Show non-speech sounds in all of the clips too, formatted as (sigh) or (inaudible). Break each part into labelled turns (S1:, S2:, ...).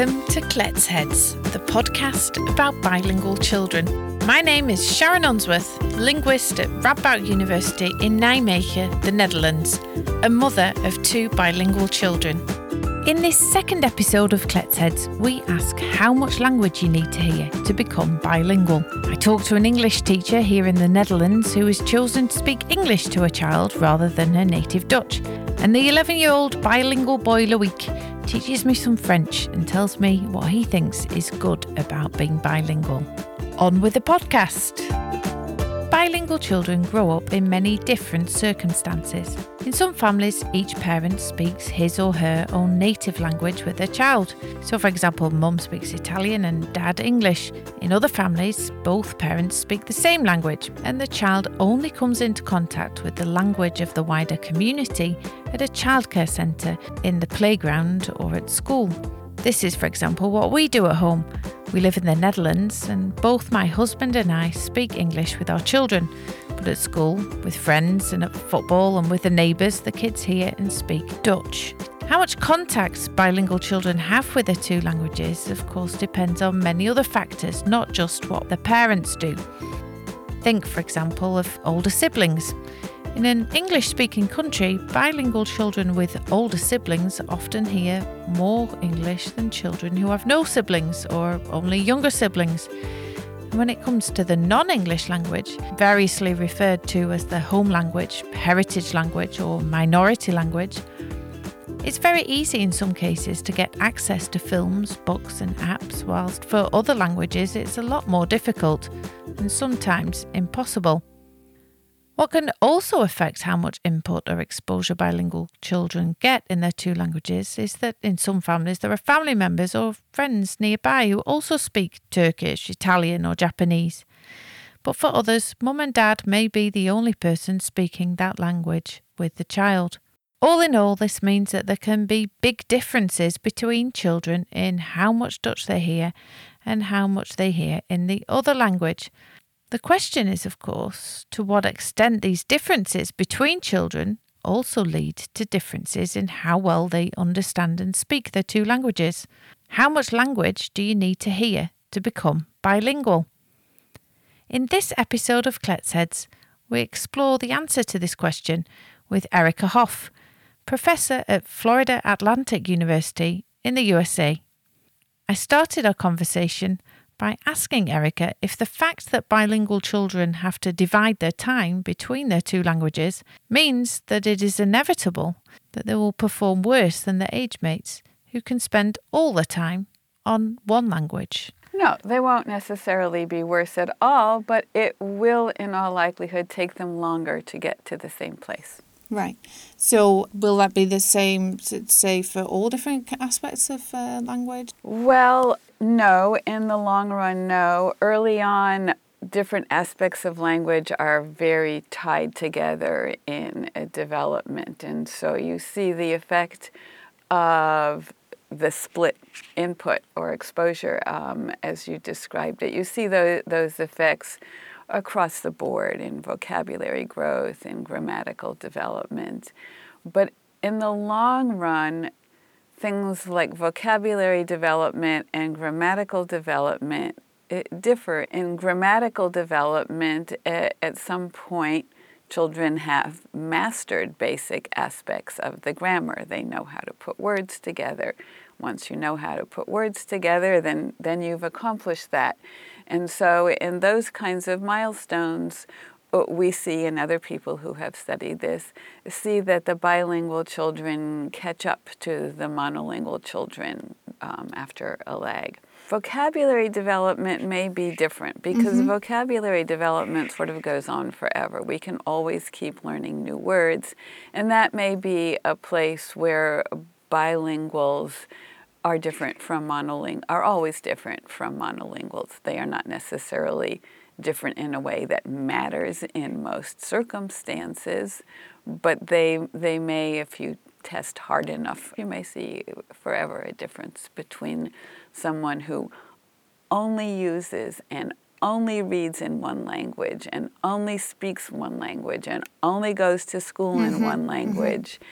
S1: Welcome to Klets Heads, the podcast about bilingual children. My name is Sharon Unsworth, linguist at Radboud University in Nijmegen, the Netherlands, a mother of two bilingual children. In this second episode of Klets Heads, we ask how much language you need to hear to become bilingual. I talked to an English teacher here in the Netherlands who has chosen to speak English to a child rather than her native Dutch. And the 11 year old bilingual boy Loic teaches me some French and tells me what he thinks is good about being bilingual. On with the podcast. Bilingual children grow up in many different circumstances. In some families, each parent speaks his or her own native language with their child. So, for example, mum speaks Italian and dad English. In other families, both parents speak the same language, and the child only comes into contact with the language of the wider community at a childcare centre, in the playground, or at school. This is, for example, what we do at home. We live in the Netherlands, and both my husband and I speak English with our children. But at school, with friends, and at football, and with the neighbours, the kids hear and speak Dutch. How much contact bilingual children have with their two languages, of course, depends on many other factors, not just what the parents do. Think, for example, of older siblings. In an English speaking country, bilingual children with older siblings often hear more English than children who have no siblings or only younger siblings. When it comes to the non English language, variously referred to as the home language, heritage language, or minority language, it's very easy in some cases to get access to films, books, and apps, whilst for other languages it's a lot more difficult and sometimes impossible. What can also affect how much input or exposure bilingual children get in their two languages is that in some families there are family members or friends nearby who also speak Turkish, Italian, or Japanese. But for others, mum and dad may be the only person speaking that language with the child. All in all, this means that there can be big differences between children in how much Dutch they hear and how much they hear in the other language. The question is, of course, to what extent these differences between children also lead to differences in how well they understand and speak their two languages. How much language do you need to hear to become bilingual? In this episode of Klets Heads, we explore the answer to this question with Erica Hoff, professor at Florida Atlantic University in the USA. I started our conversation by asking Erica if the fact that bilingual children have to divide their time between their two languages means that it is inevitable that they will perform worse than their age mates who can spend all their time on one language.
S2: No, they won't necessarily be worse at all, but it will, in all likelihood, take them longer to get to the same place.
S3: Right. So, will that be the same, say, for all different aspects of uh, language?
S2: Well, no. In the long run, no. Early on, different aspects of language are very tied together in a development. And so you see the effect of the split input or exposure um, as you described it. You see those, those effects across the board in vocabulary growth and grammatical development. But in the long run, things like vocabulary development and grammatical development differ. In grammatical development, at, some point, children have mastered basic aspects of the grammar. They know how to put words together. Once you know how to put words together, then, then you've accomplished that. And so, in those kinds of milestones, we see, and other people who have studied this, see that the bilingual children catch up to the monolingual children um, after a lag. Vocabulary development may be different because mm-hmm. vocabulary development sort of goes on forever. We can always keep learning new words, and that may be a place where bilinguals are different from monolingual are always different from monolinguals. They are not necessarily different in a way that matters in most circumstances, but they they may if you test hard enough, you may see forever a difference between someone who only uses and only reads in one language and only speaks one language and only goes to school mm-hmm. in one mm-hmm. language. Mm-hmm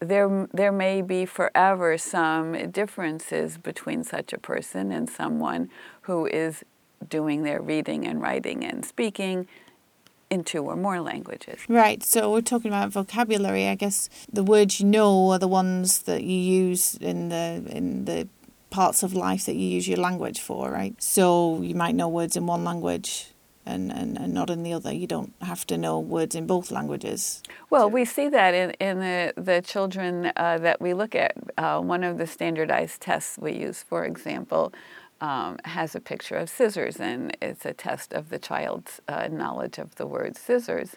S2: there there may be forever some differences between such a person and someone who is doing their reading and writing and speaking in two or more languages.
S1: Right. So we're talking about vocabulary. I guess the words you know are the ones that you use in the in the parts of life that you use your language for, right? So you might know words in one language and, and, and not in the other. You don't have to know words in both languages.
S2: Well, we see that in, in the, the children uh, that we look at. Uh, one of the standardized tests we use, for example, um, has a picture of scissors, and it's a test of the child's uh, knowledge of the word scissors.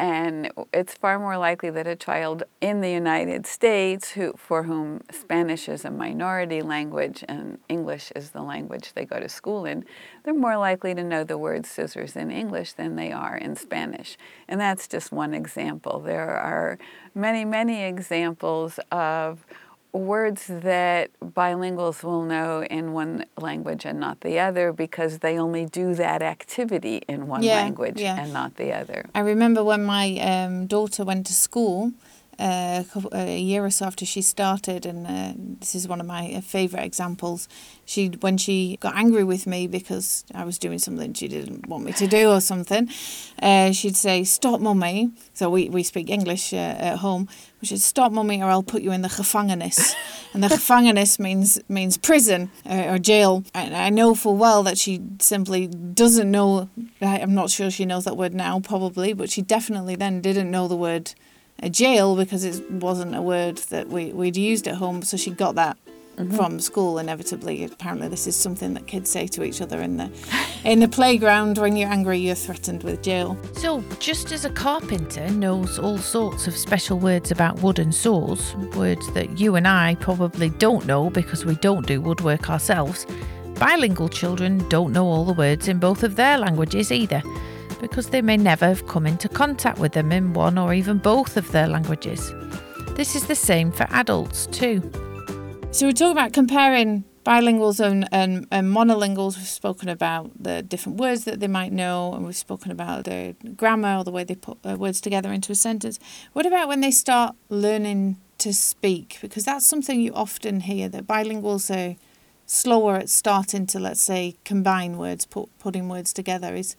S2: And it's far more likely that a child in the United States, who, for whom Spanish is a minority language and English is the language they go to school in, they're more likely to know the word scissors in English than they are in Spanish. And that's just one example. There are many, many examples of words that bilinguals will know in one language and not the other because they only do that activity in one
S1: Yeah,
S2: language
S1: yeah.
S2: and not the other.
S1: I remember when my um, daughter went to school uh, a year or so after she started, and uh, this is one of my favourite examples. She, when she got angry with me because I was doing something she didn't want me to do or something, uh, she'd say, "Stop, mummy." So we, we speak English uh, at home. Which is stop, mummy, or I'll put you in the gevangenis. (laughs) and the gevangenis means means prison uh, or jail. And I know full well that she simply doesn't know. I'm not sure she knows that word now, probably, but she definitely then didn't know the word a jail because it wasn't a word that we, we'd used at home. So she got that mm-hmm. from school inevitably. Apparently, this is something that kids say to each other in the (laughs) in the playground. When you're angry, you're threatened with jail.
S4: So, just as a carpenter knows all sorts of special words about wood and saws, words that you and I probably don't know because we don't do woodwork ourselves, bilingual children don't know all the words in both of their languages either, because they may never have come into contact with them in one or even both of their languages. This is the same for adults too.
S1: So we're talking about comparing bilinguals and, and, and monolinguals. We've spoken about the different words that they might know, and we've spoken about their grammar or the way they put uh, words together into a sentence. What about when they start learning to speak? Because that's something you often hear that bilinguals are slower at starting to, let's say, combine words, put, putting words together. Is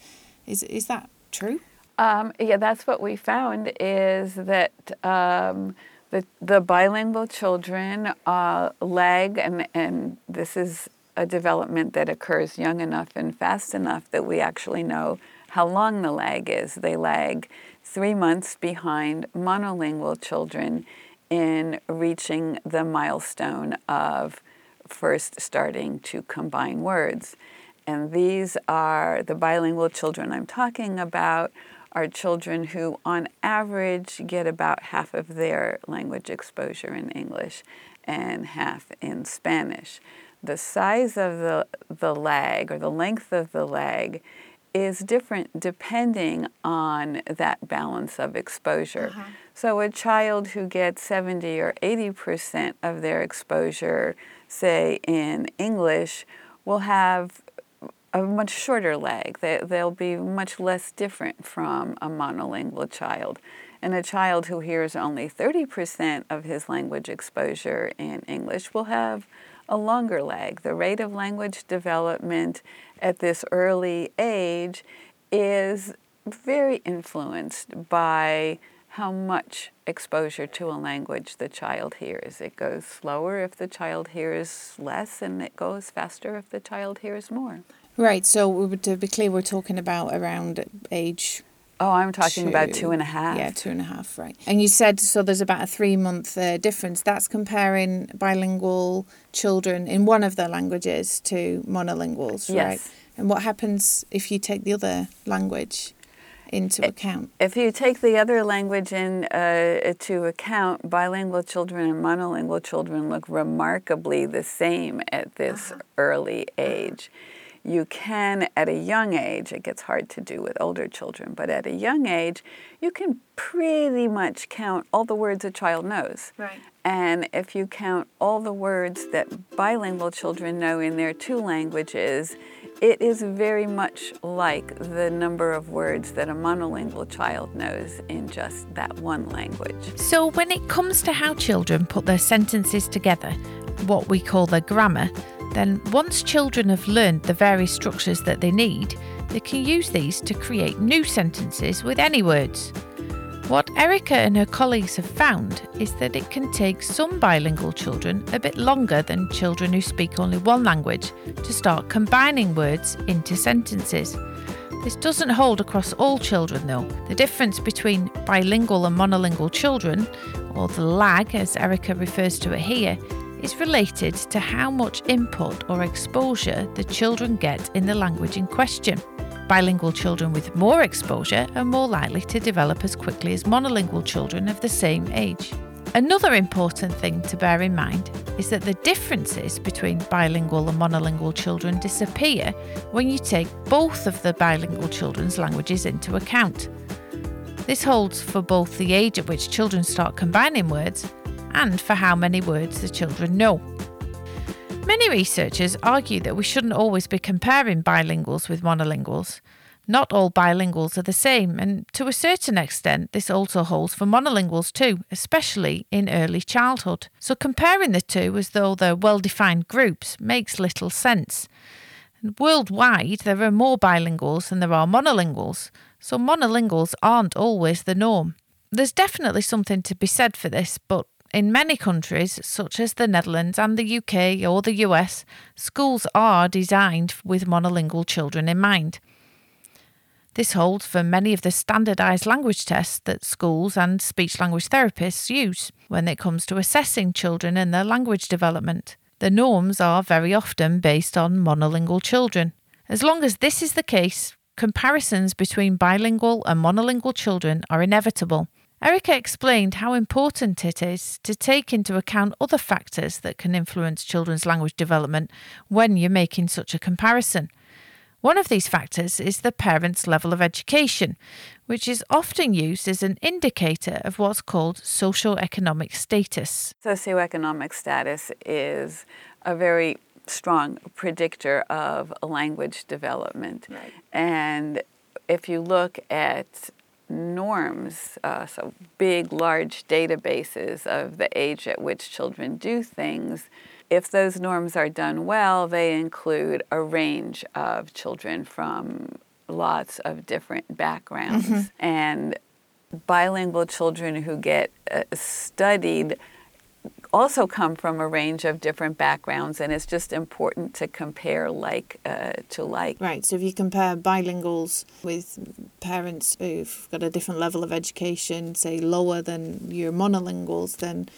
S1: is is that true?
S2: Um, yeah, that's what we found is that um, the, the bilingual children uh, lag, and, and this is a development that occurs young enough and fast enough that we actually know how long the lag is. They lag three months behind monolingual children in reaching the milestone of first starting to combine words. And these are the bilingual children I'm talking about are children who on average get about half of their language exposure in English and half in Spanish. The size of the, the lag or the length of the lag is different depending on that balance of exposure. Uh-huh. So a child who gets 70 or 80% of their exposure, say in English, will have a much shorter lag. They, they'll be much less different from a monolingual child. And a child who hears only 30% of his language exposure in English will have a longer lag. The rate of language development at this early age is very influenced by how much exposure to a language the child hears. It goes slower if the child hears less, and it goes faster if the child hears more.
S1: Right. So we would, to be clear, we're talking about around age
S2: Oh, I'm talking about two and a half.
S1: Yeah, two and a half, right. And you said so there's about a three month uh, difference. That's comparing bilingual children in one of their languages to monolinguals, right?
S2: Yes.
S1: And what happens if you take the other language into account?
S2: If you take the other language in uh, to account, bilingual children and monolingual children look remarkably the same at this early age. You can, at a young age, it gets hard to do with older children, but at a young age, you can pretty much count all the words a child knows.
S1: Right.
S2: And if you count all the words that bilingual children know in their two languages, it is very much like the number of words that a monolingual child knows in just that one language.
S1: So, when it comes to how children put their sentences together, what we call their grammar, then once children have learned the various structures that they need, they can use these to create new sentences with any words. What Erica and her colleagues have found is that it can take some bilingual children a bit longer than children who speak only one language to start combining words into sentences. This doesn't hold across all children though. The difference between bilingual and monolingual children, or the lag as Erica refers to it here, is related to how much input or exposure the children get in the language in question. Bilingual children with more exposure are more likely to develop as quickly as monolingual children of the same age. Another important thing to bear in mind is that the differences between bilingual and monolingual children disappear when you take both of the bilingual children's languages into account. This holds for both the age at which children start combining words and for how many words the children know. Many researchers argue that we shouldn't always be comparing bilinguals with monolinguals. Not all bilinguals are the same, and to a certain extent, this also holds for monolinguals too, especially in early childhood. So, comparing the two as though they're well defined groups makes little sense. Worldwide, there are more bilinguals than there are monolinguals, so monolinguals aren't always the norm. There's definitely something to be said for this, but in many countries, such as the Netherlands and the UK or the US, schools are designed with monolingual children in mind. This holds for many of the standardised language tests that schools and speech language therapists use when it comes to assessing children and their language development. The norms are very often based on monolingual children. As long as this is the case, comparisons between bilingual and monolingual children are inevitable Erica explained how important it is to take into account other factors that can influence children's language development when you're making such a comparison. One of these factors is the parent's level of education, which is often used as an indicator of what's called socioeconomic status.
S2: Socioeconomic status is a very strong predictor of language development. Right. And if you look at norms, uh, so big, large databases of the age at which children do things. If those norms are done well, they include a range of children from lots of different backgrounds. Mm-hmm. And bilingual children who get uh, studied also come from a range of different backgrounds, and it's just important to compare like uh, to like.
S3: Right. So if you compare bilinguals with parents who've got a different level of education, say lower than your monolinguals, then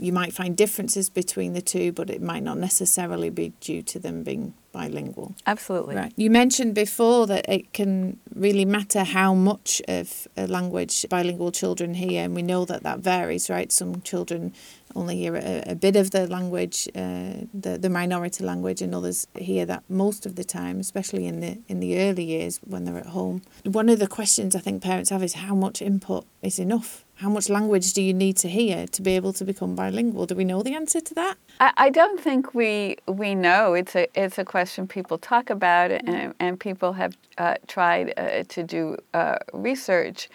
S3: you might find differences between the two, but it might not necessarily be due to them being bilingual.
S2: Absolutely.
S3: Right. You mentioned before that it can really matter how much of a language bilingual children hear, and we know that that varies, right? Some children only hear a, a bit of the language, uh, the the minority language, and others hear that most of the time, especially in the in the early years when they're at home. One of the questions I think parents have is how much input is enough. How much language do you need to hear to be able to become bilingual? Do we know the answer to that?
S2: I, I don't think we we know. It's a it's a question people talk about, and and people have uh, tried uh, to do uh, research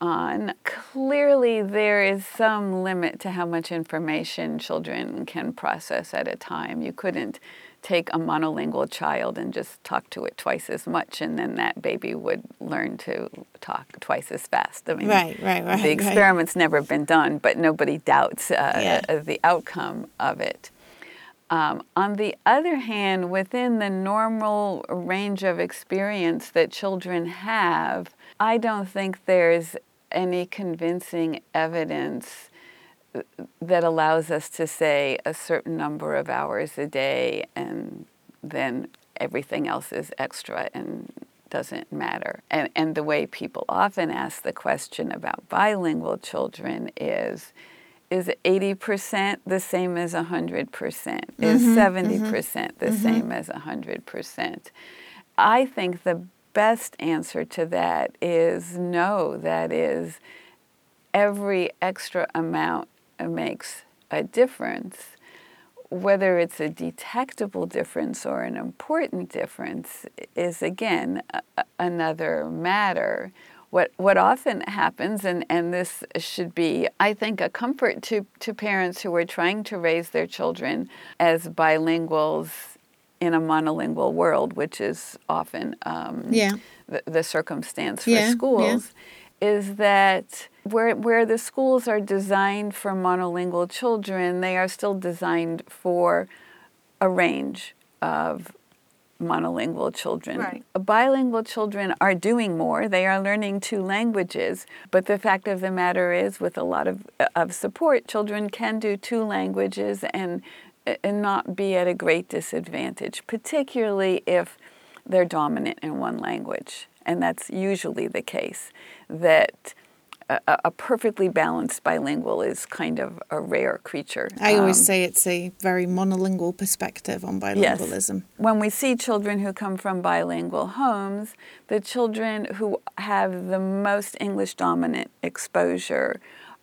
S2: on. Clearly, there is some limit to how much information children can process at a time. You couldn't take a monolingual child and just talk to it twice as much, and then that baby would learn to talk twice as fast.
S3: I mean, right, right, right.
S2: The experiment's right. never been done, but nobody doubts uh, yeah. the outcome of it. Um, on the other hand, within the normal range of experience that children have, I don't think there's any convincing evidence that allows us to say a certain number of hours a day and then everything else is extra and doesn't matter. And, and the way people often ask the question about bilingual children is is 80% the same as 100%? Mm-hmm, is 70% mm hmm the mm-hmm. same as 100%? I think the best answer to that is no, that is, every extra amount makes a difference. whether it's a detectable difference or an important difference is again a, another matter. What, what often happens, and, and this should be, I think, a comfort to, to parents who are trying to raise their children as bilinguals in a monolingual world, which is often um,
S3: yeah.
S2: the, the circumstance for
S3: Yeah,
S2: schools, is that where, where the schools are designed for monolingual children, they are still designed for a range of monolingual children.
S3: Right.
S2: Bilingual children are doing more. They are learning two languages. But the fact of the matter is, with a lot of, of support, children can do two languages and, and not be at a great disadvantage, particularly if they're dominant in one language. And that's usually the case. That a, a perfectly balanced bilingual is kind of a rare creature.
S3: I always
S2: Um,
S3: say it's a very monolingual perspective on bilingualism.
S2: when we see children who come from bilingual homes, the children who have the most English dominant exposure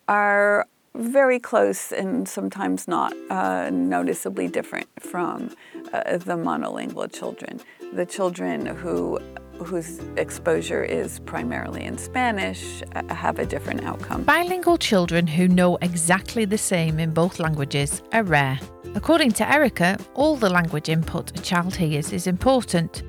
S2: are very close and sometimes not uh, noticeably different from uh, the monolingual children. The children who whose exposure is primarily in Spanish uh, have a different outcome.
S1: Bilingual children who know exactly the same in both languages are rare. According to Erica, all the language input a child hears is important.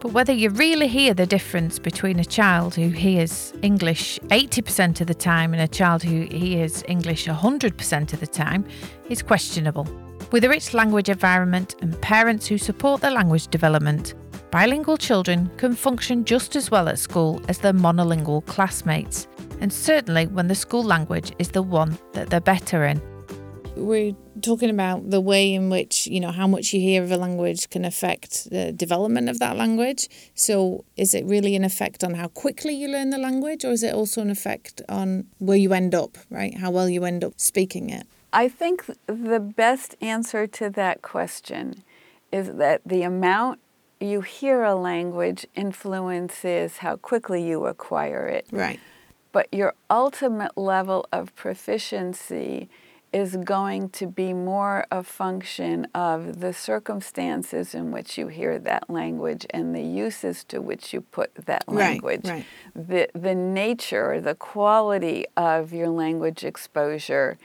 S1: But whether you really hear the difference between a child who hears English 80% of the time and a child who hears English 100% of the time is questionable. With a rich language environment and parents who support their language development, bilingual children can function just as well at school as their monolingual classmates, and certainly when the school language is the one that they're better in.
S3: We're talking about the way in which, you know, how much you hear of a language can affect the development of that language. So, is it really an effect on how quickly you learn the language, or is it also an effect on where you end up, right? How well you end up speaking it?
S2: I think the best answer to that question is that the amount you hear a language influences how quickly you acquire it.
S3: Right.
S2: But your ultimate level of proficiency is going to be more a function of the circumstances in which you hear that language and the uses to which you put that
S3: Right,
S2: language.
S3: right.
S2: The, the nature, the quality of your language exposure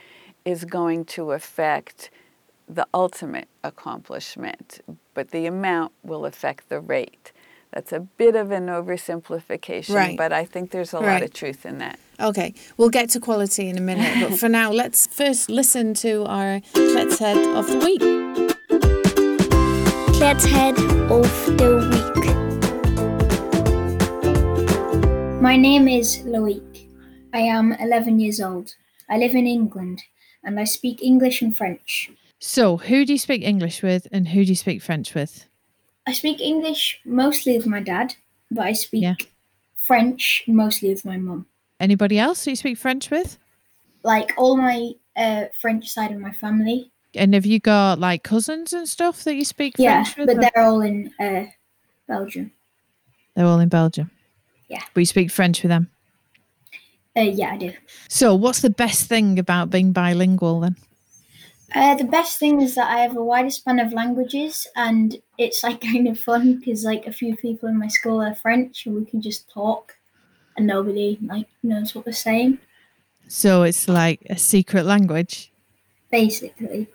S2: is going to affect the ultimate accomplishment, but the amount will affect the rate. That's a bit of an oversimplification,
S3: Right.
S2: but I think there's a lot of truth in that.
S3: Okay, we'll get to quality in a minute, but for now, (laughs) let's first listen to our Klets Head of the Week.
S5: Klets head of the week. My name is Loic. I am 11 years old. I live in England and I speak English and French.
S1: So, who do you speak English with and who do you speak French with?
S5: I speak English mostly with my dad, but I speak
S1: Yeah.
S5: French mostly with my mum.
S1: Anybody else you speak French with?
S5: Like all my uh, French side of my family.
S1: And have you got like cousins and stuff that you speak
S5: Yeah,
S1: French with?
S5: Yeah, but
S1: or-
S5: they're all in uh, Belgium.
S1: They're all in Belgium.
S5: Yeah.
S1: But you speak French with them.
S5: Uh, yeah, I do.
S1: So, what's the best thing about being bilingual then?
S5: Uh, the best thing is that I have a wider span of languages, and it's like (laughs) kind of fun because like a few people in my school are French, and we can just talk, and nobody like knows what we're saying.
S1: So, it's like a secret language.
S5: Basically,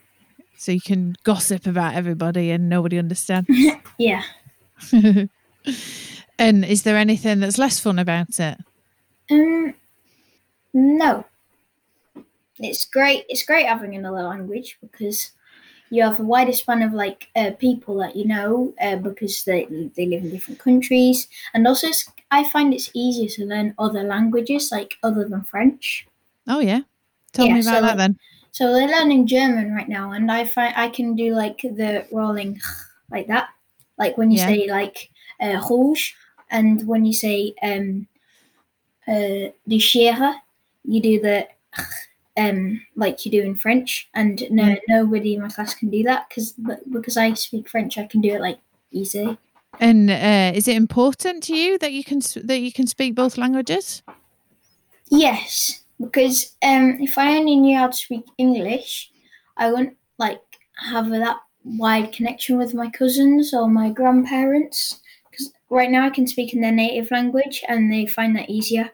S1: So, you can gossip about everybody and nobody understands. (laughs)
S5: yeah. (laughs)
S1: and is there anything that's less fun about it?
S5: Um, no, it's great. It's great having another language because you have a wider span of like uh, people that you know uh, because they they live in different countries, and also it's, I find it's easier to learn other languages like other than French.
S1: Oh, yeah. Tell
S5: Yeah,
S1: me about
S5: so,
S1: that then.
S5: So they're learning German right now, and I find I can do like the rolling like that, like when you
S1: Yeah.
S5: say like uh, rouge, and when you say um, uh, die Schere, you do the um like you do in French, and no
S1: Mm.
S5: nobody in my class can do that because because I speak French, I can do it like easy.
S1: And uh, is it important to you that you can that you can speak both languages?
S5: Yes, because um, if I only knew how to speak English, I wouldn't like have that wide connection with my cousins or my grandparents because right now I can speak in their native language and they find that easier.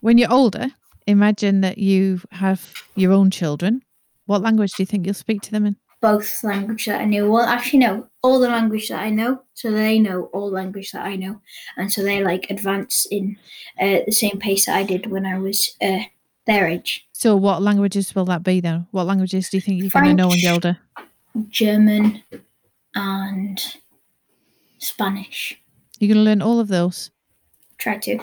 S1: When you're older, imagine that you have your own children. What language do you think you'll speak to them in?
S5: Both language that I know. Well, actually, no, all the language that I know. So they know all language that I know, and so they like advance in uh, the same pace that I did when I was uh, their age.
S1: So, what languages will that be then? What languages do you think you're going to know when you're older?
S5: German and Spanish.
S1: You're going to learn all of those.
S5: Try to.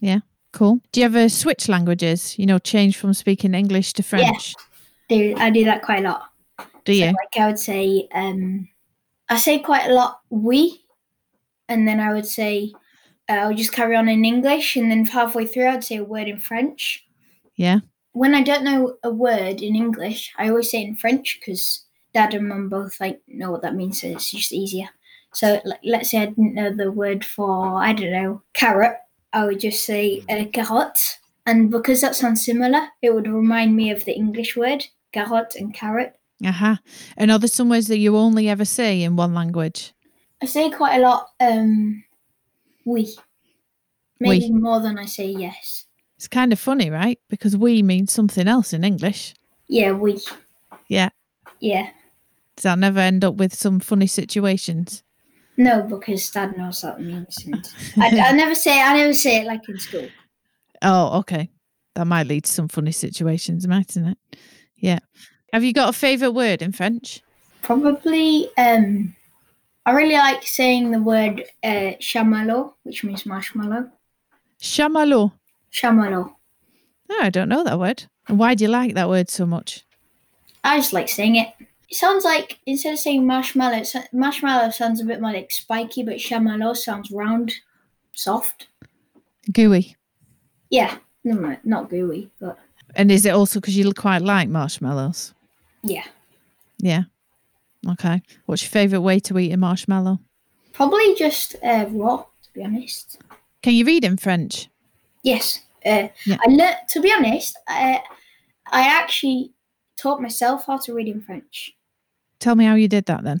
S1: Yeah, cool. Do you ever switch languages? You know, change from speaking English to French?
S5: Do I do that quite a lot?
S1: Do you?
S5: So, like I would say, um, I say quite a lot we, and then I would say uh, I'll just carry on in English, and then halfway through I'd say a word in French.
S1: Yeah.
S5: When I don't know a word in English, I always say it in French because Dad and Mum both like know what that means, so it's just easier. So like, let's say I didn't know the word for I don't know carrot, I would just say uh, carotte, and because that sounds similar, it would remind me of the English word carotte and carrot.
S1: Uh-huh. And are there some words that you only ever say in one language?
S5: I say quite a lot um we. Maybe more than I say yes.
S1: It's kind of funny, right? Because we means something else in English.
S5: Yeah, we.
S1: Yeah.
S5: Yeah.
S1: Does that never end up with some funny situations?
S5: No, because Dad knows what that means. I, I (laughs) never say I never say it like in school.
S1: Oh, okay. That might lead to some funny situations, mightn't it? Yeah. Have you got a favourite word in French?
S5: Probably um I really like saying the word uh, chamallow, which means marshmallow.
S1: Chamallow.
S5: Chamallow.
S1: Oh, I don't know that word. And why do you like that word so much?
S5: I just like saying it. It sounds like instead of saying marshmallow, marshmallow sounds a bit more like spiky, but chamallow sounds round, soft.
S1: Gooey.
S5: Yeah, no, not gooey, but
S1: And is it also because you quite like marshmallows?
S5: yeah.
S1: Yeah. Okay. What's your favourite way to eat a marshmallow?
S5: Probably just uh, raw, to be honest.
S1: Can you read in French?
S5: Yes. Uh,
S1: Yeah.
S5: I learned, to be honest, I, I actually taught myself how to read in French.
S1: Tell me how you did that then.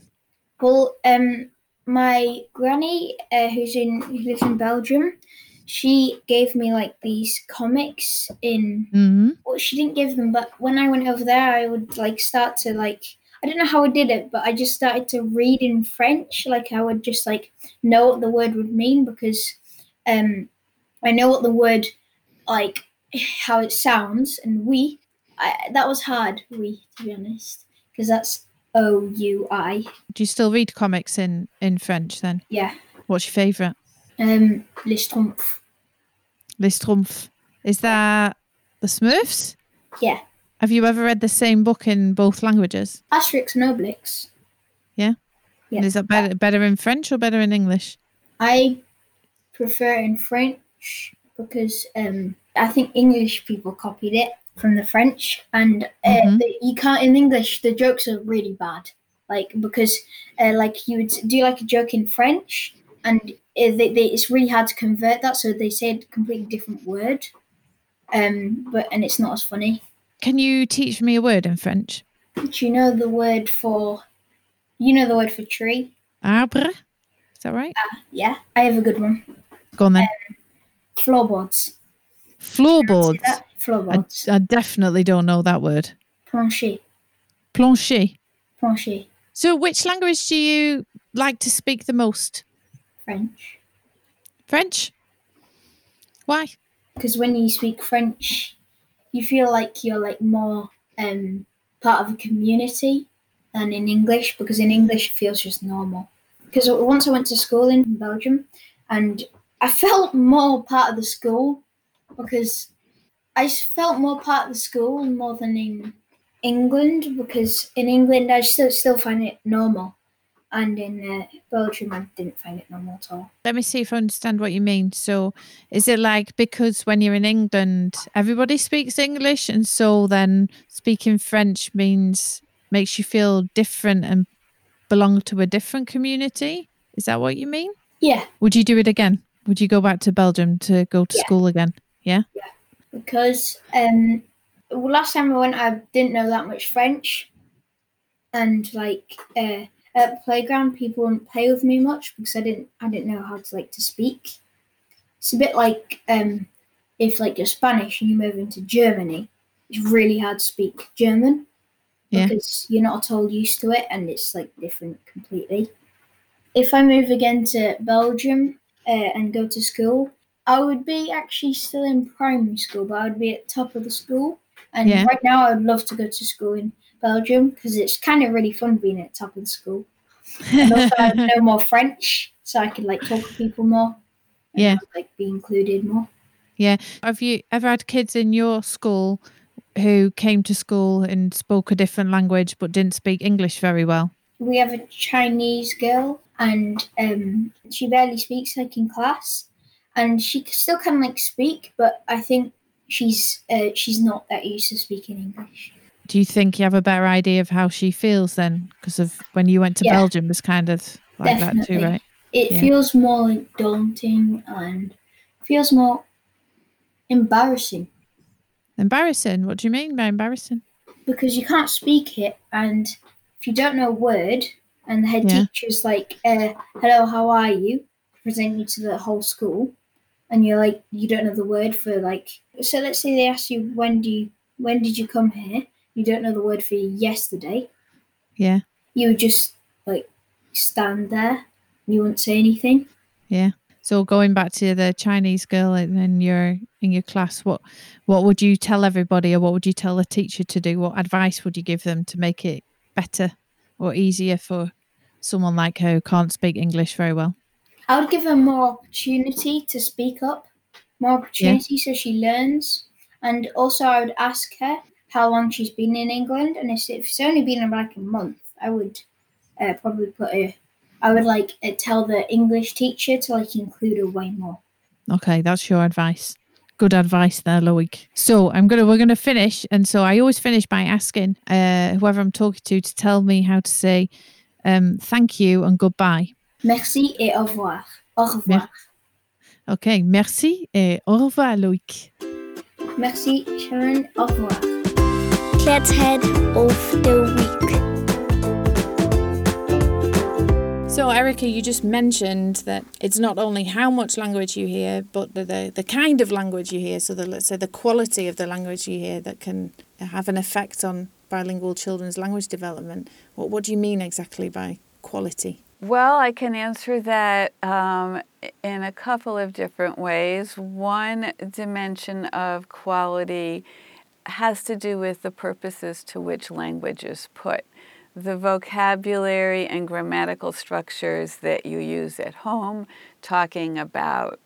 S5: Well, um, my granny, uh, who's in who lives in Belgium, she gave me like these comics in.
S1: hmm
S5: Well, she didn't give them, but when I went over there, I would like start to like. I don't know how I did it, but I just started to read in French. Like I would just like know what the word would mean because, um, I know what the word, like how it sounds, and we. I, that was hard. We, to be honest, because that's O U I.
S1: Do you still read comics in, in French then?
S5: Yeah.
S1: What's your favourite?
S5: Um, Les Schtroumpfs.
S1: Les. Is that the Smurfs?
S5: Yeah.
S1: Have you ever read the same book in both languages?
S5: Asterix and Obelix.
S1: Yeah.
S5: Yeah.
S1: And is that better better in French or better in English?
S5: I prefer in French because um, I think English people copied it from the French, and uh,
S1: Mhm.
S5: the, you can't in English. The jokes are really bad, like because uh, like you would do like a joke in French, and uh, they, they, it's really hard to convert that, so they say a completely different word. Um, but and it's not as funny.
S1: Can you teach me a word in French?
S5: Do you know the word for? You know the word for tree.
S1: Arbre? Is that right?
S5: Yeah, I have a good one.
S1: Go on then.
S5: Floorboards. See
S1: Floorboards. I, I definitely don't know that word.
S5: Plancher.
S1: Plancher.
S5: Plancher.
S1: So, which language do you like to speak the most?
S5: French.
S1: French? Why?
S5: Because when you speak French, you feel like you're like more um, part of a community than in English. Because in English, it feels just normal. Because once I went to school in Belgium, and I felt more part of the school because I felt more part of the school more than in England. Because in England, I still still find it normal, and in uh, Belgium, I didn't find it normal at all.
S1: Let me see if I understand what you mean. So, is it like because when you're in England, everybody speaks English, and so then speaking French means makes you feel different and belong to a different community? Is that what you mean?
S5: Yeah.
S1: Would you do it again? Would you go back to Belgium to go to
S5: Yeah.
S1: school again?
S5: Because um, well, last time I went, I didn't know that much French, and like uh, at playground, people wouldn't play with me much because I didn't I didn't know how to like to speak. It's a bit like um, if like you're Spanish and you move into Germany, it's really hard to speak German
S1: Yeah.
S5: because you're not at all used to it and it's like different completely. If I move again to Belgium uh, and go to school, I would be actually still in primary school, but I would be at the top of the school. And
S1: Yeah.
S5: right now, I would love to go to school in Belgium because it's kind of really fun being at the top of the school. And also, I (laughs) know more French, so I could like talk to people more.
S1: Yeah.
S5: like be included more. Yeah.
S1: Have you ever had kids in your school who came to school and spoke a different language but didn't speak English very well?
S5: we have a Chinese girl, and um, she barely speaks like in class, and she still can like speak, but I think she's uh, she's not that used to speaking English.
S1: Do you think you have a better idea of how she feels then? Because of when you went to
S5: Yeah.
S1: Belgium, was kind of like that too,
S5: Definitely.
S1: right?
S5: It
S1: Yeah.
S5: feels more like daunting and feels more embarrassing
S1: Embarrassing. What do you mean by embarrassing?
S5: because you can't speak it, and if you don't know a word, and the head
S1: Yeah.
S5: teacher's like, uh, "Hello, how are you?" present you to the whole school, and you're like, you don't know the word for like. So let's say they ask you, "When do you? When did you come here?" You don't know the word for yesterday.
S1: Yeah.
S5: You would just like stand there. You wouldn't say anything. Yeah.
S1: So going back to the Chinese girl in your in your class, what what would you tell everybody, or what would you tell the teacher to do? What advice would you give them to make it better or easier for someone like her who can't speak English very well?
S5: I would give her more opportunity to speak up, more opportunity so she learns. And also, I would ask her how long she's been in England. And if it's only been like a month, I would uh, probably put her, I would like uh, tell the English teacher to like include her way more.
S1: Okay, that's your advice. Good advice there, Loic. So I'm gonna we're gonna finish, and so I always finish by asking uh, whoever I'm talking to to tell me how to say um, thank you and goodbye.
S5: Merci et au revoir. Au revoir.
S1: Okay, merci et au revoir, Loic.
S5: Merci, Sharon. Au revoir.
S6: Klets head off the week.
S1: So, Erica, you just mentioned that it's not only how much language you hear, but the, the, the kind of language you hear. So, the, let's say the quality of the language you hear that can have an effect on bilingual children's language development. What, what do you mean exactly by quality?
S2: Well, I can answer that um, in a couple of different ways. One dimension of quality has to do with the purposes to which language is put. The vocabulary and grammatical structures that you use at home, talking about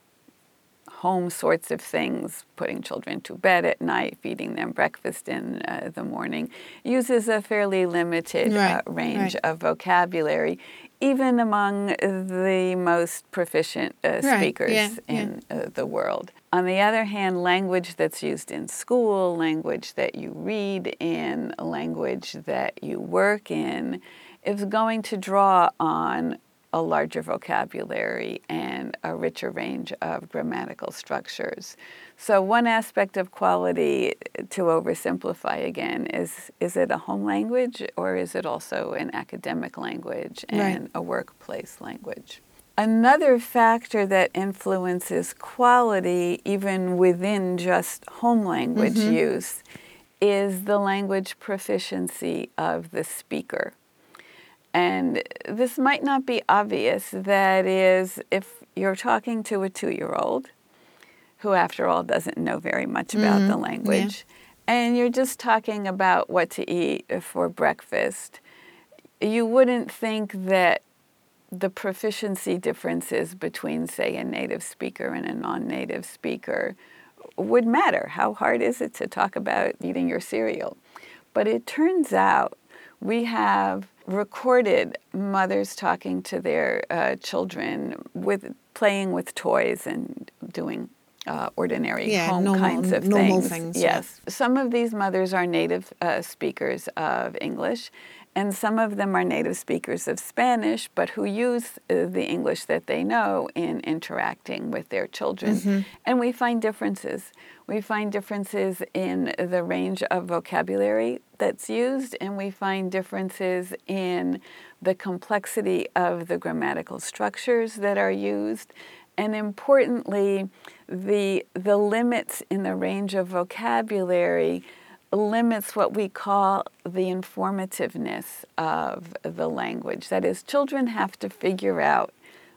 S2: home sorts of things, putting children to bed at night, feeding them breakfast in uh, the morning, uses a fairly limited uh, range
S1: right.
S2: of vocabulary, even among the most proficient uh,
S1: Right,
S2: speakers
S1: yeah, yeah.
S2: in uh, the world. On the other hand, language that's used in school, language that you read in, language that you work in, is going to draw on a larger vocabulary and a richer range of grammatical structures. So one aspect of quality to oversimplify again is is it a home language or is it also an academic language and
S1: Right.
S2: a workplace language? Another factor that influences quality even within just home language mm-hmm. use is the language proficiency of the speaker. And this might not be obvious. That is, if you're talking to a two year old, who, after all, doesn't know very much about the mm-hmm. language, and you're just talking about what to eat for breakfast, you wouldn't think that the proficiency differences between, say, a native speaker and a non native speaker would matter. How hard is it to talk about eating your cereal? But it turns out we have recorded mothers talking to their uh, children with playing with toys and doing uh, ordinary
S1: Yeah,
S2: home
S1: normal-
S2: kinds of
S1: normal
S2: things.
S1: things, yeah.
S2: Yes, some of these mothers are native uh, speakers of English, And some of them are native speakers of Spanish, but who use uh, the English that they know in interacting with their children. And we find differences. We find differences in the range of vocabulary that's used, and we find differences in the complexity of the grammatical structures that are used, and importantly, the, the limits in the range of vocabulary limits what we call the informativeness of the language. That is, children have to figure out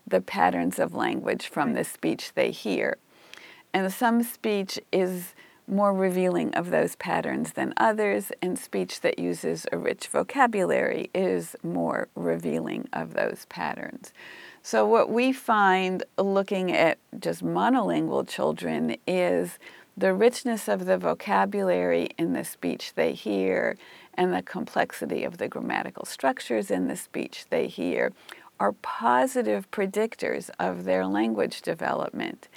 S2: the patterns of language from the speech they hear. And some speech is more revealing of those patterns than others, and speech that uses a rich vocabulary is more revealing of those patterns. So, what we find looking at just monolingual children is the richness of the vocabulary in the speech they hear and the complexity of the grammatical structures in the speech they hear are positive predictors of their language development.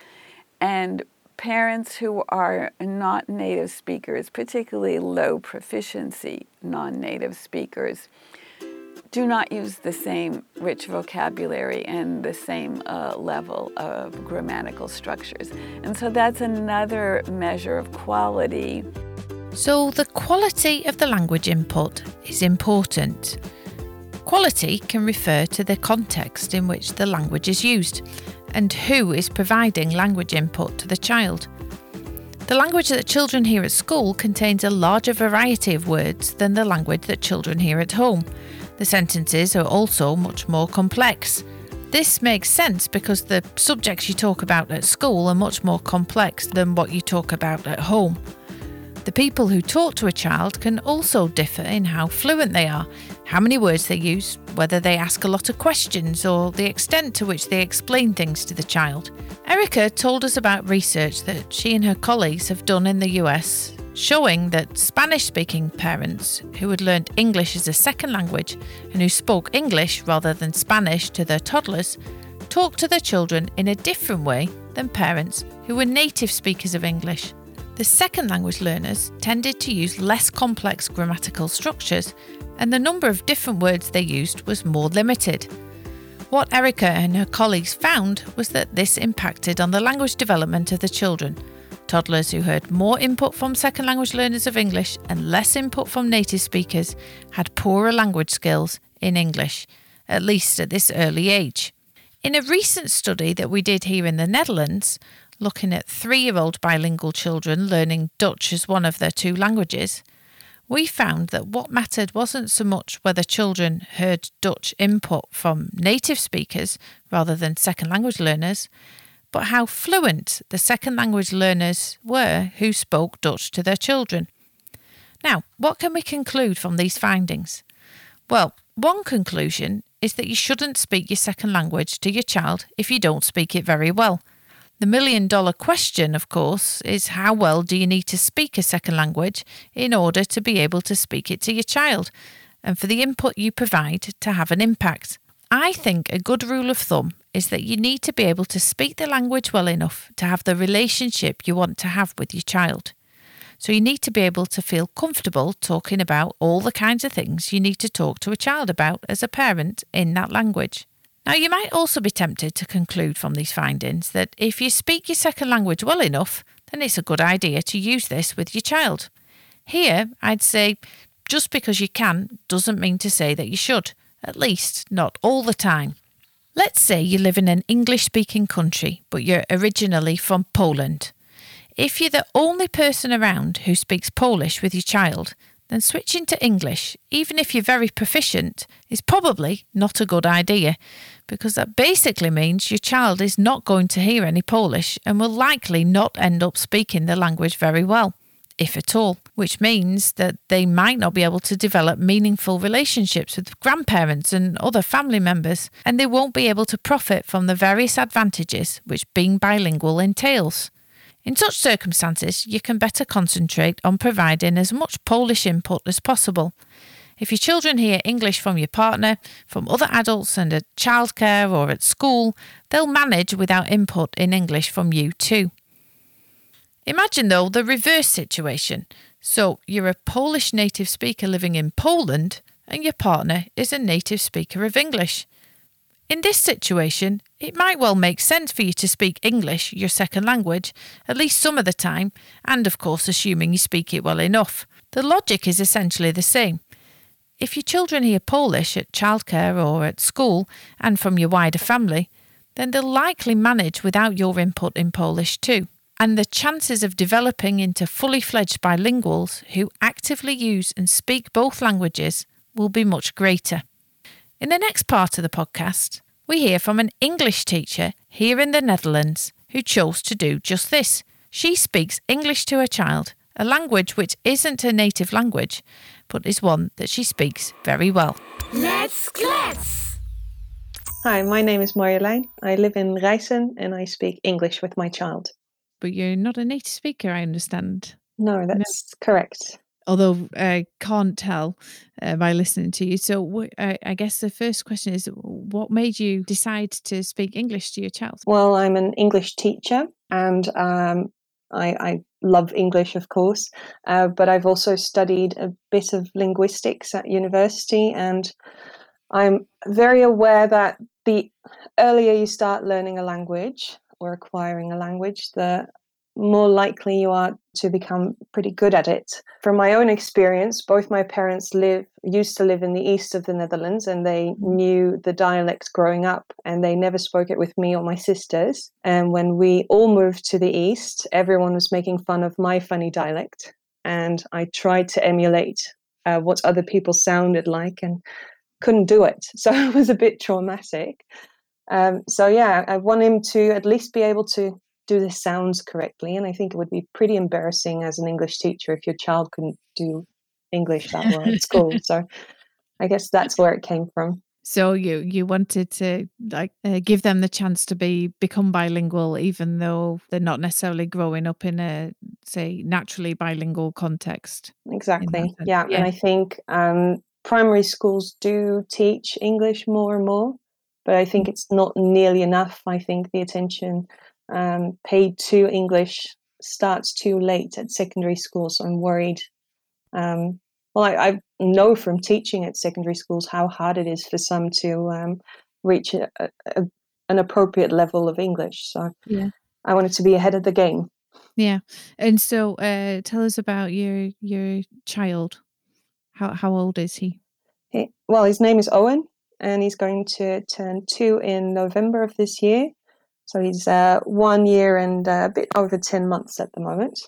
S2: And parents who are not native speakers, particularly low proficiency non native speakers, do not use the same rich vocabulary and the same uh, level of grammatical structures. And so that's another measure of quality.
S1: So, the quality of the language input is important. Quality can refer to the context in which the language is used and who is providing language input to the child. The language that children hear at school contains a larger variety of words than the language that children hear at home. The sentences are also much more complex. This makes sense because the subjects you talk about at school are much more complex than what you talk about at home. The people who talk to a child can also differ in how fluent they are, how many words they use, whether they ask a lot of questions, or the extent to which they explain things to the child. Erika told us about research that she and her colleagues have done in the US showing that Spanish speaking parents who had learned English as a second language and who spoke English rather than Spanish to their toddlers talked to their children in a different way than parents who were native speakers of English. The second language learners tended to use less complex grammatical structures, and the number of different words they used was more limited. What Erika and her colleagues found was that this impacted on the language development of the children Toddlers who heard more input from second language learners of English and less input from native speakers had poorer language skills in English, at least at this early age. In a recent study that we did here in the Netherlands, looking at three year old bilingual children learning Dutch as one of their two languages, we found that what mattered wasn't so much whether children heard Dutch input from native speakers rather than second language learners, but how fluent the second language learners were who spoke Dutch to their children. Now, what can we conclude from these findings? Well, one conclusion is that you shouldn't speak your second language to your child if you don't speak it very well. The million dollar question, of course, is how well do you need to speak a second language in order to be able to speak it to your child and for the input you provide to have an impact? I think a good rule of thumb is that you need to be able to speak the language well enough to have the relationship you want to have with your child. So you need to be able to feel comfortable talking about all the kinds of things you need to talk to a child about as a parent in that language. Now, you might also be tempted to conclude from these findings that if you speak your second language well enough, then it's a good idea to use this with your child. Here, I'd say just because you can doesn't mean to say that you should, at least not all the time. Let's say you live in an English speaking country, but you're originally from Poland. If you're the only person around who speaks Polish with your child, then switching to English, even if you're very proficient, is probably not a good idea because that basically means your child is not going to hear any Polish and will likely not end up speaking the language very well if at all, which means that they might not be able to develop meaningful relationships with grandparents and other family members, and they won't be able to profit from the various advantages which being bilingual entails. In such circumstances, you can better concentrate on providing as much Polish input as possible. If your children hear English from your partner, from other adults and at childcare or at school, they'll manage without input in English from you too. Imagine, though, the reverse situation. So you're a Polish native speaker living in Poland, and your partner is a native speaker of English. In this situation, it might well make sense for you to speak English, your second language, at least some of the time, and of course, assuming you speak it well enough. The logic is essentially the same. If your children hear Polish at childcare or at school and from your wider family, then they'll likely manage without your input in Polish too. And the chances of developing into fully fledged bilinguals who actively use and speak both languages will be much greater. In the next part of the podcast, we hear from an English teacher here in the Netherlands who chose to do just this. She speaks English to her child, a language which isn't her native language, but is one that she speaks very well.
S6: Let's klets!
S7: Hi, my name is Marjolein. I live in Rijssen and I speak English with my child.
S1: But you're not a native speaker, I understand.
S7: No, that's correct.
S1: Although I can't tell uh, by listening to you. So I guess the first question is what made you decide to speak English to your child?
S7: Well, I'm an English teacher and um, I, I love English, of course, uh, but I've also studied a bit of linguistics at university and I'm very aware that the earlier you start learning a language or acquiring a language, the more likely you are to become pretty good at it. From my own experience, both my parents live used to live in the east of the Netherlands and they knew the dialect growing up and they never spoke it with me or my sisters. And when we all moved to the east, everyone was making fun of my funny dialect and I tried to emulate uh, what other people sounded like and couldn't do it. (laughs) So it was a bit traumatic. Um, so yeah, I want him to at least be able to do the sounds correctly. And I think it would be pretty embarrassing as an English teacher if your child couldn't do English that well at school. (laughs) So I guess that's where it came from.
S1: So you you wanted to like uh, give them the chance to be become bilingual, even though they're not necessarily growing up in a say naturally bilingual context.
S7: Exactly. Yeah.
S1: yeah.
S7: And I think um, primary schools do teach English more and more, but I think it's not nearly enough. I think the attention um, paid to English starts too late at secondary school. So I'm worried. Um, well, I, I know from teaching at secondary schools how hard it is for some to um, reach a, a, an appropriate level of English. So
S1: Yeah.
S7: I wanted to be ahead of the game.
S1: Yeah. And so uh tell us about your your child. How how old is he?
S7: He, well, his name is Owen, and he's going to turn two in November of this year. So he's uh, one year and uh, a bit over 10 months at the moment.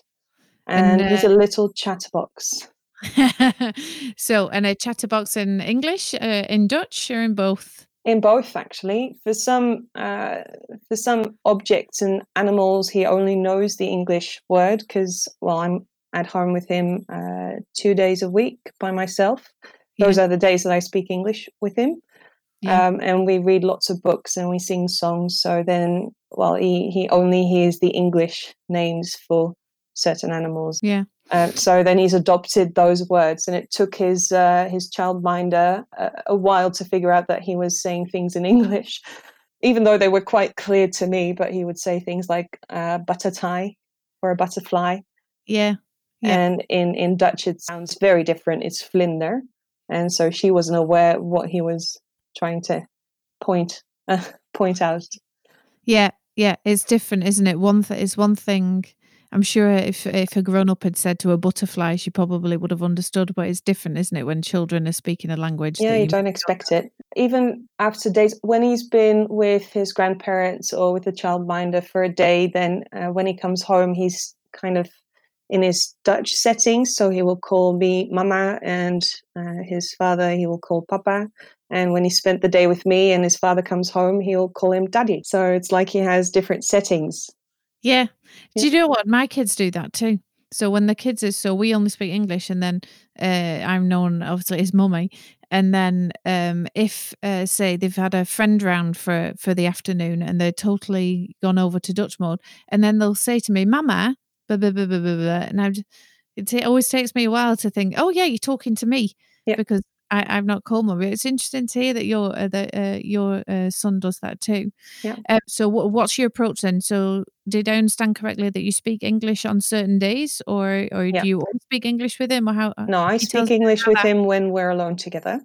S1: And,
S7: And, he's
S1: uh,
S7: a little chatterbox. (laughs)
S1: so and a chatterbox in English, uh, in Dutch, or in both?
S7: In both, actually. For some, uh, for some objects and animals, he only knows the English word because, well, I'm at home with him uh, two days a week by myself. Those are the days that I speak English with him.
S1: Yeah.
S7: um, and we read lots of books and we sing songs. So then, well, he, he only hears the English names for certain animals.
S1: Yeah.
S7: Uh, so then he's adopted those words, and it took his uh, his childminder a, a while to figure out that he was saying things in (laughs) English, even though they were quite clear to me. But he would say things like uh, butterfly or a butterfly,
S1: Yeah. Yeah.
S7: and in in Dutch it sounds very different. It's vlinder, and so she wasn't aware what he was trying to point uh, (laughs) point out.
S1: Yeah, yeah, it's different, isn't it? One th- is one thing. I'm sure if if a grown up had said to a butterfly, she probably would have understood. But it's different, isn't it, when children are speaking a language?
S7: Yeah,
S1: that
S7: you don't expect it. Even after days, when he's been with his grandparents or with a childminder for a day, then uh, when he comes home, he's kind of in his Dutch settings. So he will call me mama, and uh, his father he will call papa. And when he spent the day with me, and his father comes home, he'll call him daddy. So it's like he has different settings.
S1: Yeah.
S7: Yeah.
S1: Do you know what? My kids do that too. So when the kids is so we only speak English, and then uh, I'm known obviously as mummy. And then um, if uh, say they've had a friend round for for the afternoon, and they're totally gone over to Dutch mode, and then they'll say to me, "Mama," blah, blah, blah, blah, blah, blah, and I'm it always takes me a while to think, "Oh yeah, you're talking to me,"
S7: Yeah.
S1: because I, I've not called mum. It's interesting to hear that your uh, that uh, your uh, son does that too.
S7: Yeah.
S1: Um, so what, what's your approach then? So did I understand correctly that you speak English on certain days, or or
S7: Yeah.
S1: do you speak English with him, or how?
S7: No, I
S1: can you tell us
S7: speak English with
S1: that?
S7: him when we're alone together.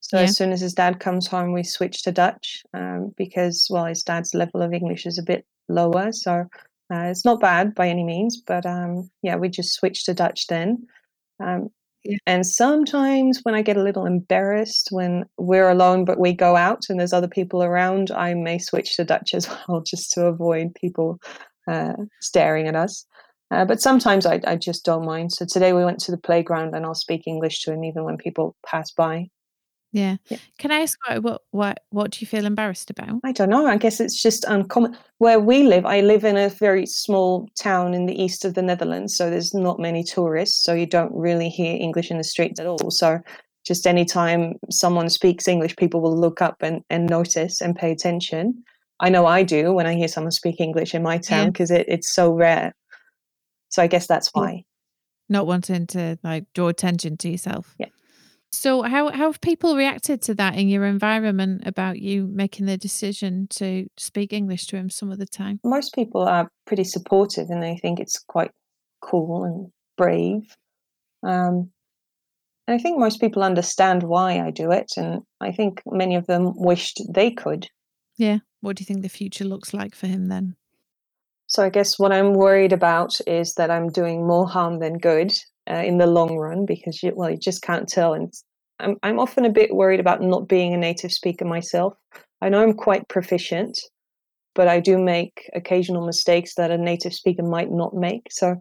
S7: So
S1: Yeah.
S7: as soon as his dad comes home, we switch to Dutch um, because, well, his dad's level of English is a bit lower. So uh, it's not bad by any means, but um, yeah, we just switch to Dutch then. Um, And sometimes when I get a little embarrassed when we're alone, but we go out and there's other people around, I may switch to Dutch as (laughs) well, just to avoid people uh, staring at us. Uh, but sometimes I, I just don't mind. So today we went to the playground and I'll speak English to him even when people pass by.
S1: Yeah.
S7: Yeah.
S1: Can I ask what what what what do you feel embarrassed about?
S7: I don't know. I guess it's just uncommon. Where we live, I live in a very small town in the east of the Netherlands. So there's not many tourists. So you don't really hear English in the streets at all. So just anytime someone speaks English, people will look up and, and notice and pay attention. I know I do when I hear someone speak English in my town
S1: Yeah.
S7: because it, it's so rare. So I guess that's why.
S1: Not wanting to like draw attention to yourself.
S7: Yeah.
S1: So how how have people reacted to that in your environment about you making the decision to speak English to him some of the time?
S7: most people are pretty supportive and they think it's quite cool and brave. Um, and I think most people understand why I do it, and I think many of them wished they could.
S1: Yeah. What do you think the future looks like for him then?
S7: So I guess what I'm worried about is that I'm doing more harm than good uh, in the long run because you, well, you just can't tell. And I'm I'm often a bit worried about not being a native speaker myself. I know I'm quite proficient, but I do make occasional mistakes that a native speaker might not make. So.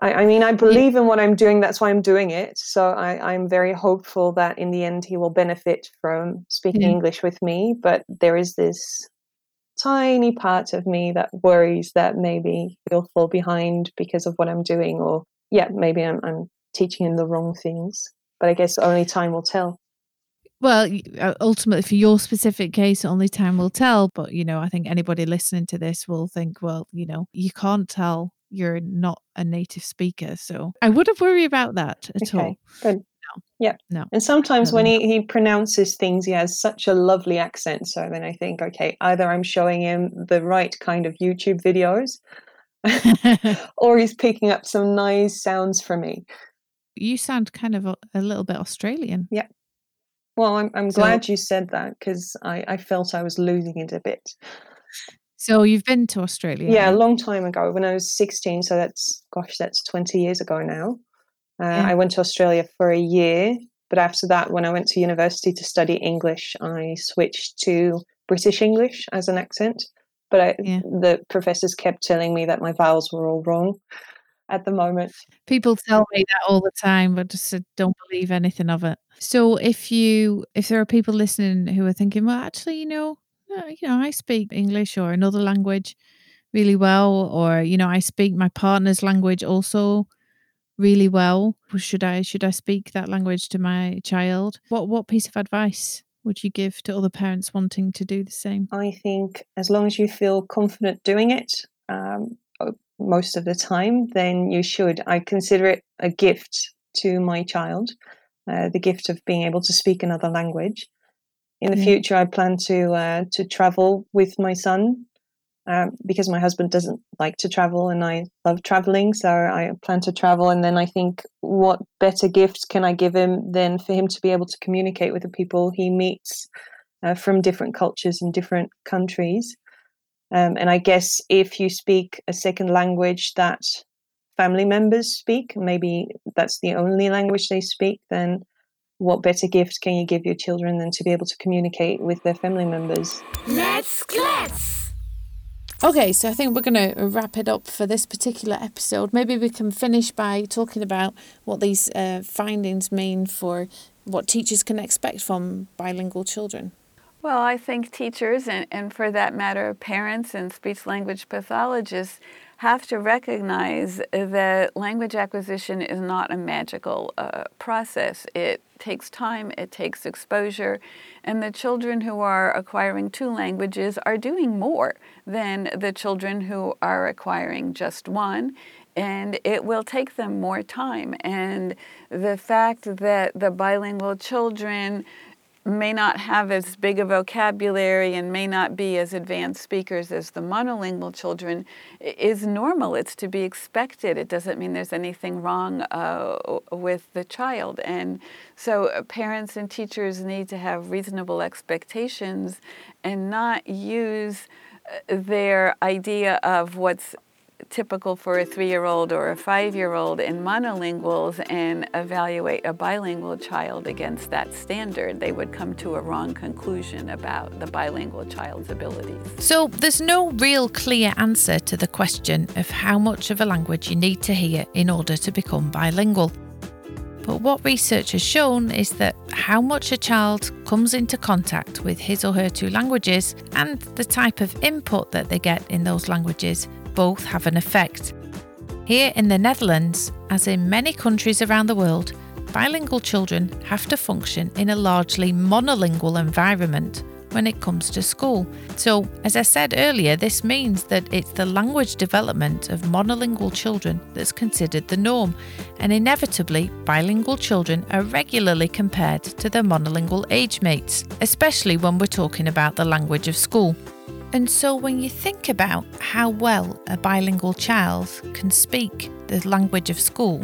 S7: I, I mean, I believe in what I'm doing. That's why I'm doing it. So I, I'm very hopeful that in the end he will benefit from speaking
S1: Yeah.
S7: English with me. But there is this tiny part of me that worries that maybe he'll fall behind because of what I'm doing, or yeah, maybe I'm, I'm teaching him the wrong things. But I guess only time will tell.
S1: Well, uh, ultimately, for your specific case, only time will tell. But, you know, I think anybody listening to this will think, well, you know, you can't tell you're not a native speaker. So I wouldn't worry about that at all.
S7: Okay, good.
S1: No.
S7: Yeah.
S1: No.
S7: And sometimes
S1: No,
S7: when he, he pronounces things, he has such a lovely accent. So then I think, okay, either I'm showing him the right kind of YouTube videos (laughs) or he's picking up some nice sounds for me.
S1: you sound kind of a, a little bit Australian. Yeah.
S7: Well, I'm, I'm
S1: So-
S7: glad you said that because I, I felt I was losing it a bit.
S1: So you've been to Australia?
S7: Yeah, a long time ago when I was 16. So that's, gosh, that's 20 years ago now. Uh,
S1: Yeah.
S7: I went to Australia for a year. But after that, when I went to university to study English, I switched to British English as an accent. But I,
S1: Yeah.
S7: the professors kept telling me that my vowels were all wrong at the moment.
S1: People tell me that all the time, but just uh, don't believe anything of it. So if you, if there are people listening who are thinking, well, actually, you know, you know, I speak English or another language really well, or you know, I speak my partner's language also really well. Well, Should I should I speak that language to my child? What what piece of advice would you give to other parents wanting to do the same?
S7: I think as long as you feel confident doing it, um, most of the time, then you should. I consider it a gift to my child, uh, the gift of being able to speak another language. In the
S1: Yeah.
S7: future, I plan to uh, to travel with my son um, because my husband doesn't like to travel, and I love traveling. So I plan to travel, and then I think, what better gift can I give him than for him to be able to communicate with the people he meets uh, from different cultures and different countries. Um, and I guess if you speak a second language that family members speak, maybe that's the only language they speak, then what better gift can you give your children than to be able to communicate with their family members?
S8: Let's Klets!
S1: Okay, so I think we're going to wrap it up for this particular episode. Maybe we can finish by talking about what these uh, findings mean for what teachers can expect from bilingual children.
S2: Well, I think teachers, and, and for that matter, parents and speech language pathologists, have to recognize that language acquisition is not a magical uh, process. It takes time, it takes exposure, and the children who are acquiring two languages are doing more than the children who are acquiring just one. and it will take them more time. And the fact that the bilingual children may not have as big a vocabulary and may not be as advanced speakers as the monolingual children is normal. It's to be expected. It doesn't mean there's anything wrong uh, with the child. And so uh, parents and teachers need to have reasonable expectations and not use uh, their idea of what's typical for a three year old or a five year old in monolinguals and evaluate a bilingual child against that standard, they would come to a wrong conclusion about the bilingual child's abilities.
S1: So, there's no real clear answer to the question of how much of a language you need to hear in order to become bilingual. But what research has shown is that how much a child comes into contact with his or her two languages and the type of input that they get in those languages both have an effect. Here in the Netherlands, as in many countries around the world, bilingual children have to function in a largely monolingual environment when it comes to school. So, as I said earlier, this means that it's the language development of monolingual children that's considered the norm, and inevitably, bilingual children are regularly compared to their monolingual age mates, especially when we're talking about the language of school. And so, when you think about how well a bilingual child can speak the language of school,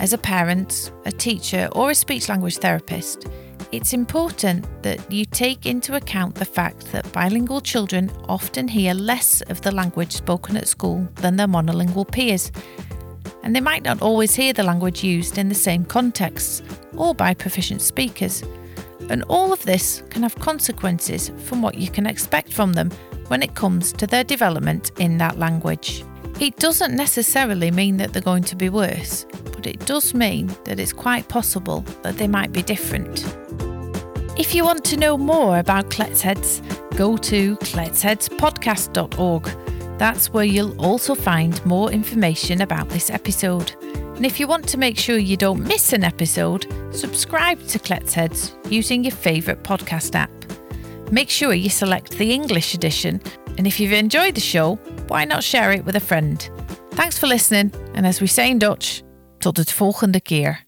S1: as a parent, a teacher, or a speech language therapist, it's important that you take into account the fact that bilingual children often hear less of the language spoken at school than their monolingual peers. And they might not always hear the language used in the same contexts or by proficient speakers. And all of this can have consequences from what you can expect from them when it comes to their development in that language. It doesn't necessarily mean that they're going to be worse, but it does mean that it's quite possible that they might be different. If you want to know more about Kletsheads, go to kletsheadspodcast.org. That's where you'll also find more information about this episode. And if you want to make sure you don't miss an episode, subscribe to Kletsheads using your favourite podcast app. Make sure you select the English edition, and if you've enjoyed the show, why not share it with a friend? Thanks for listening, and as we say in Dutch, tot het volgende keer.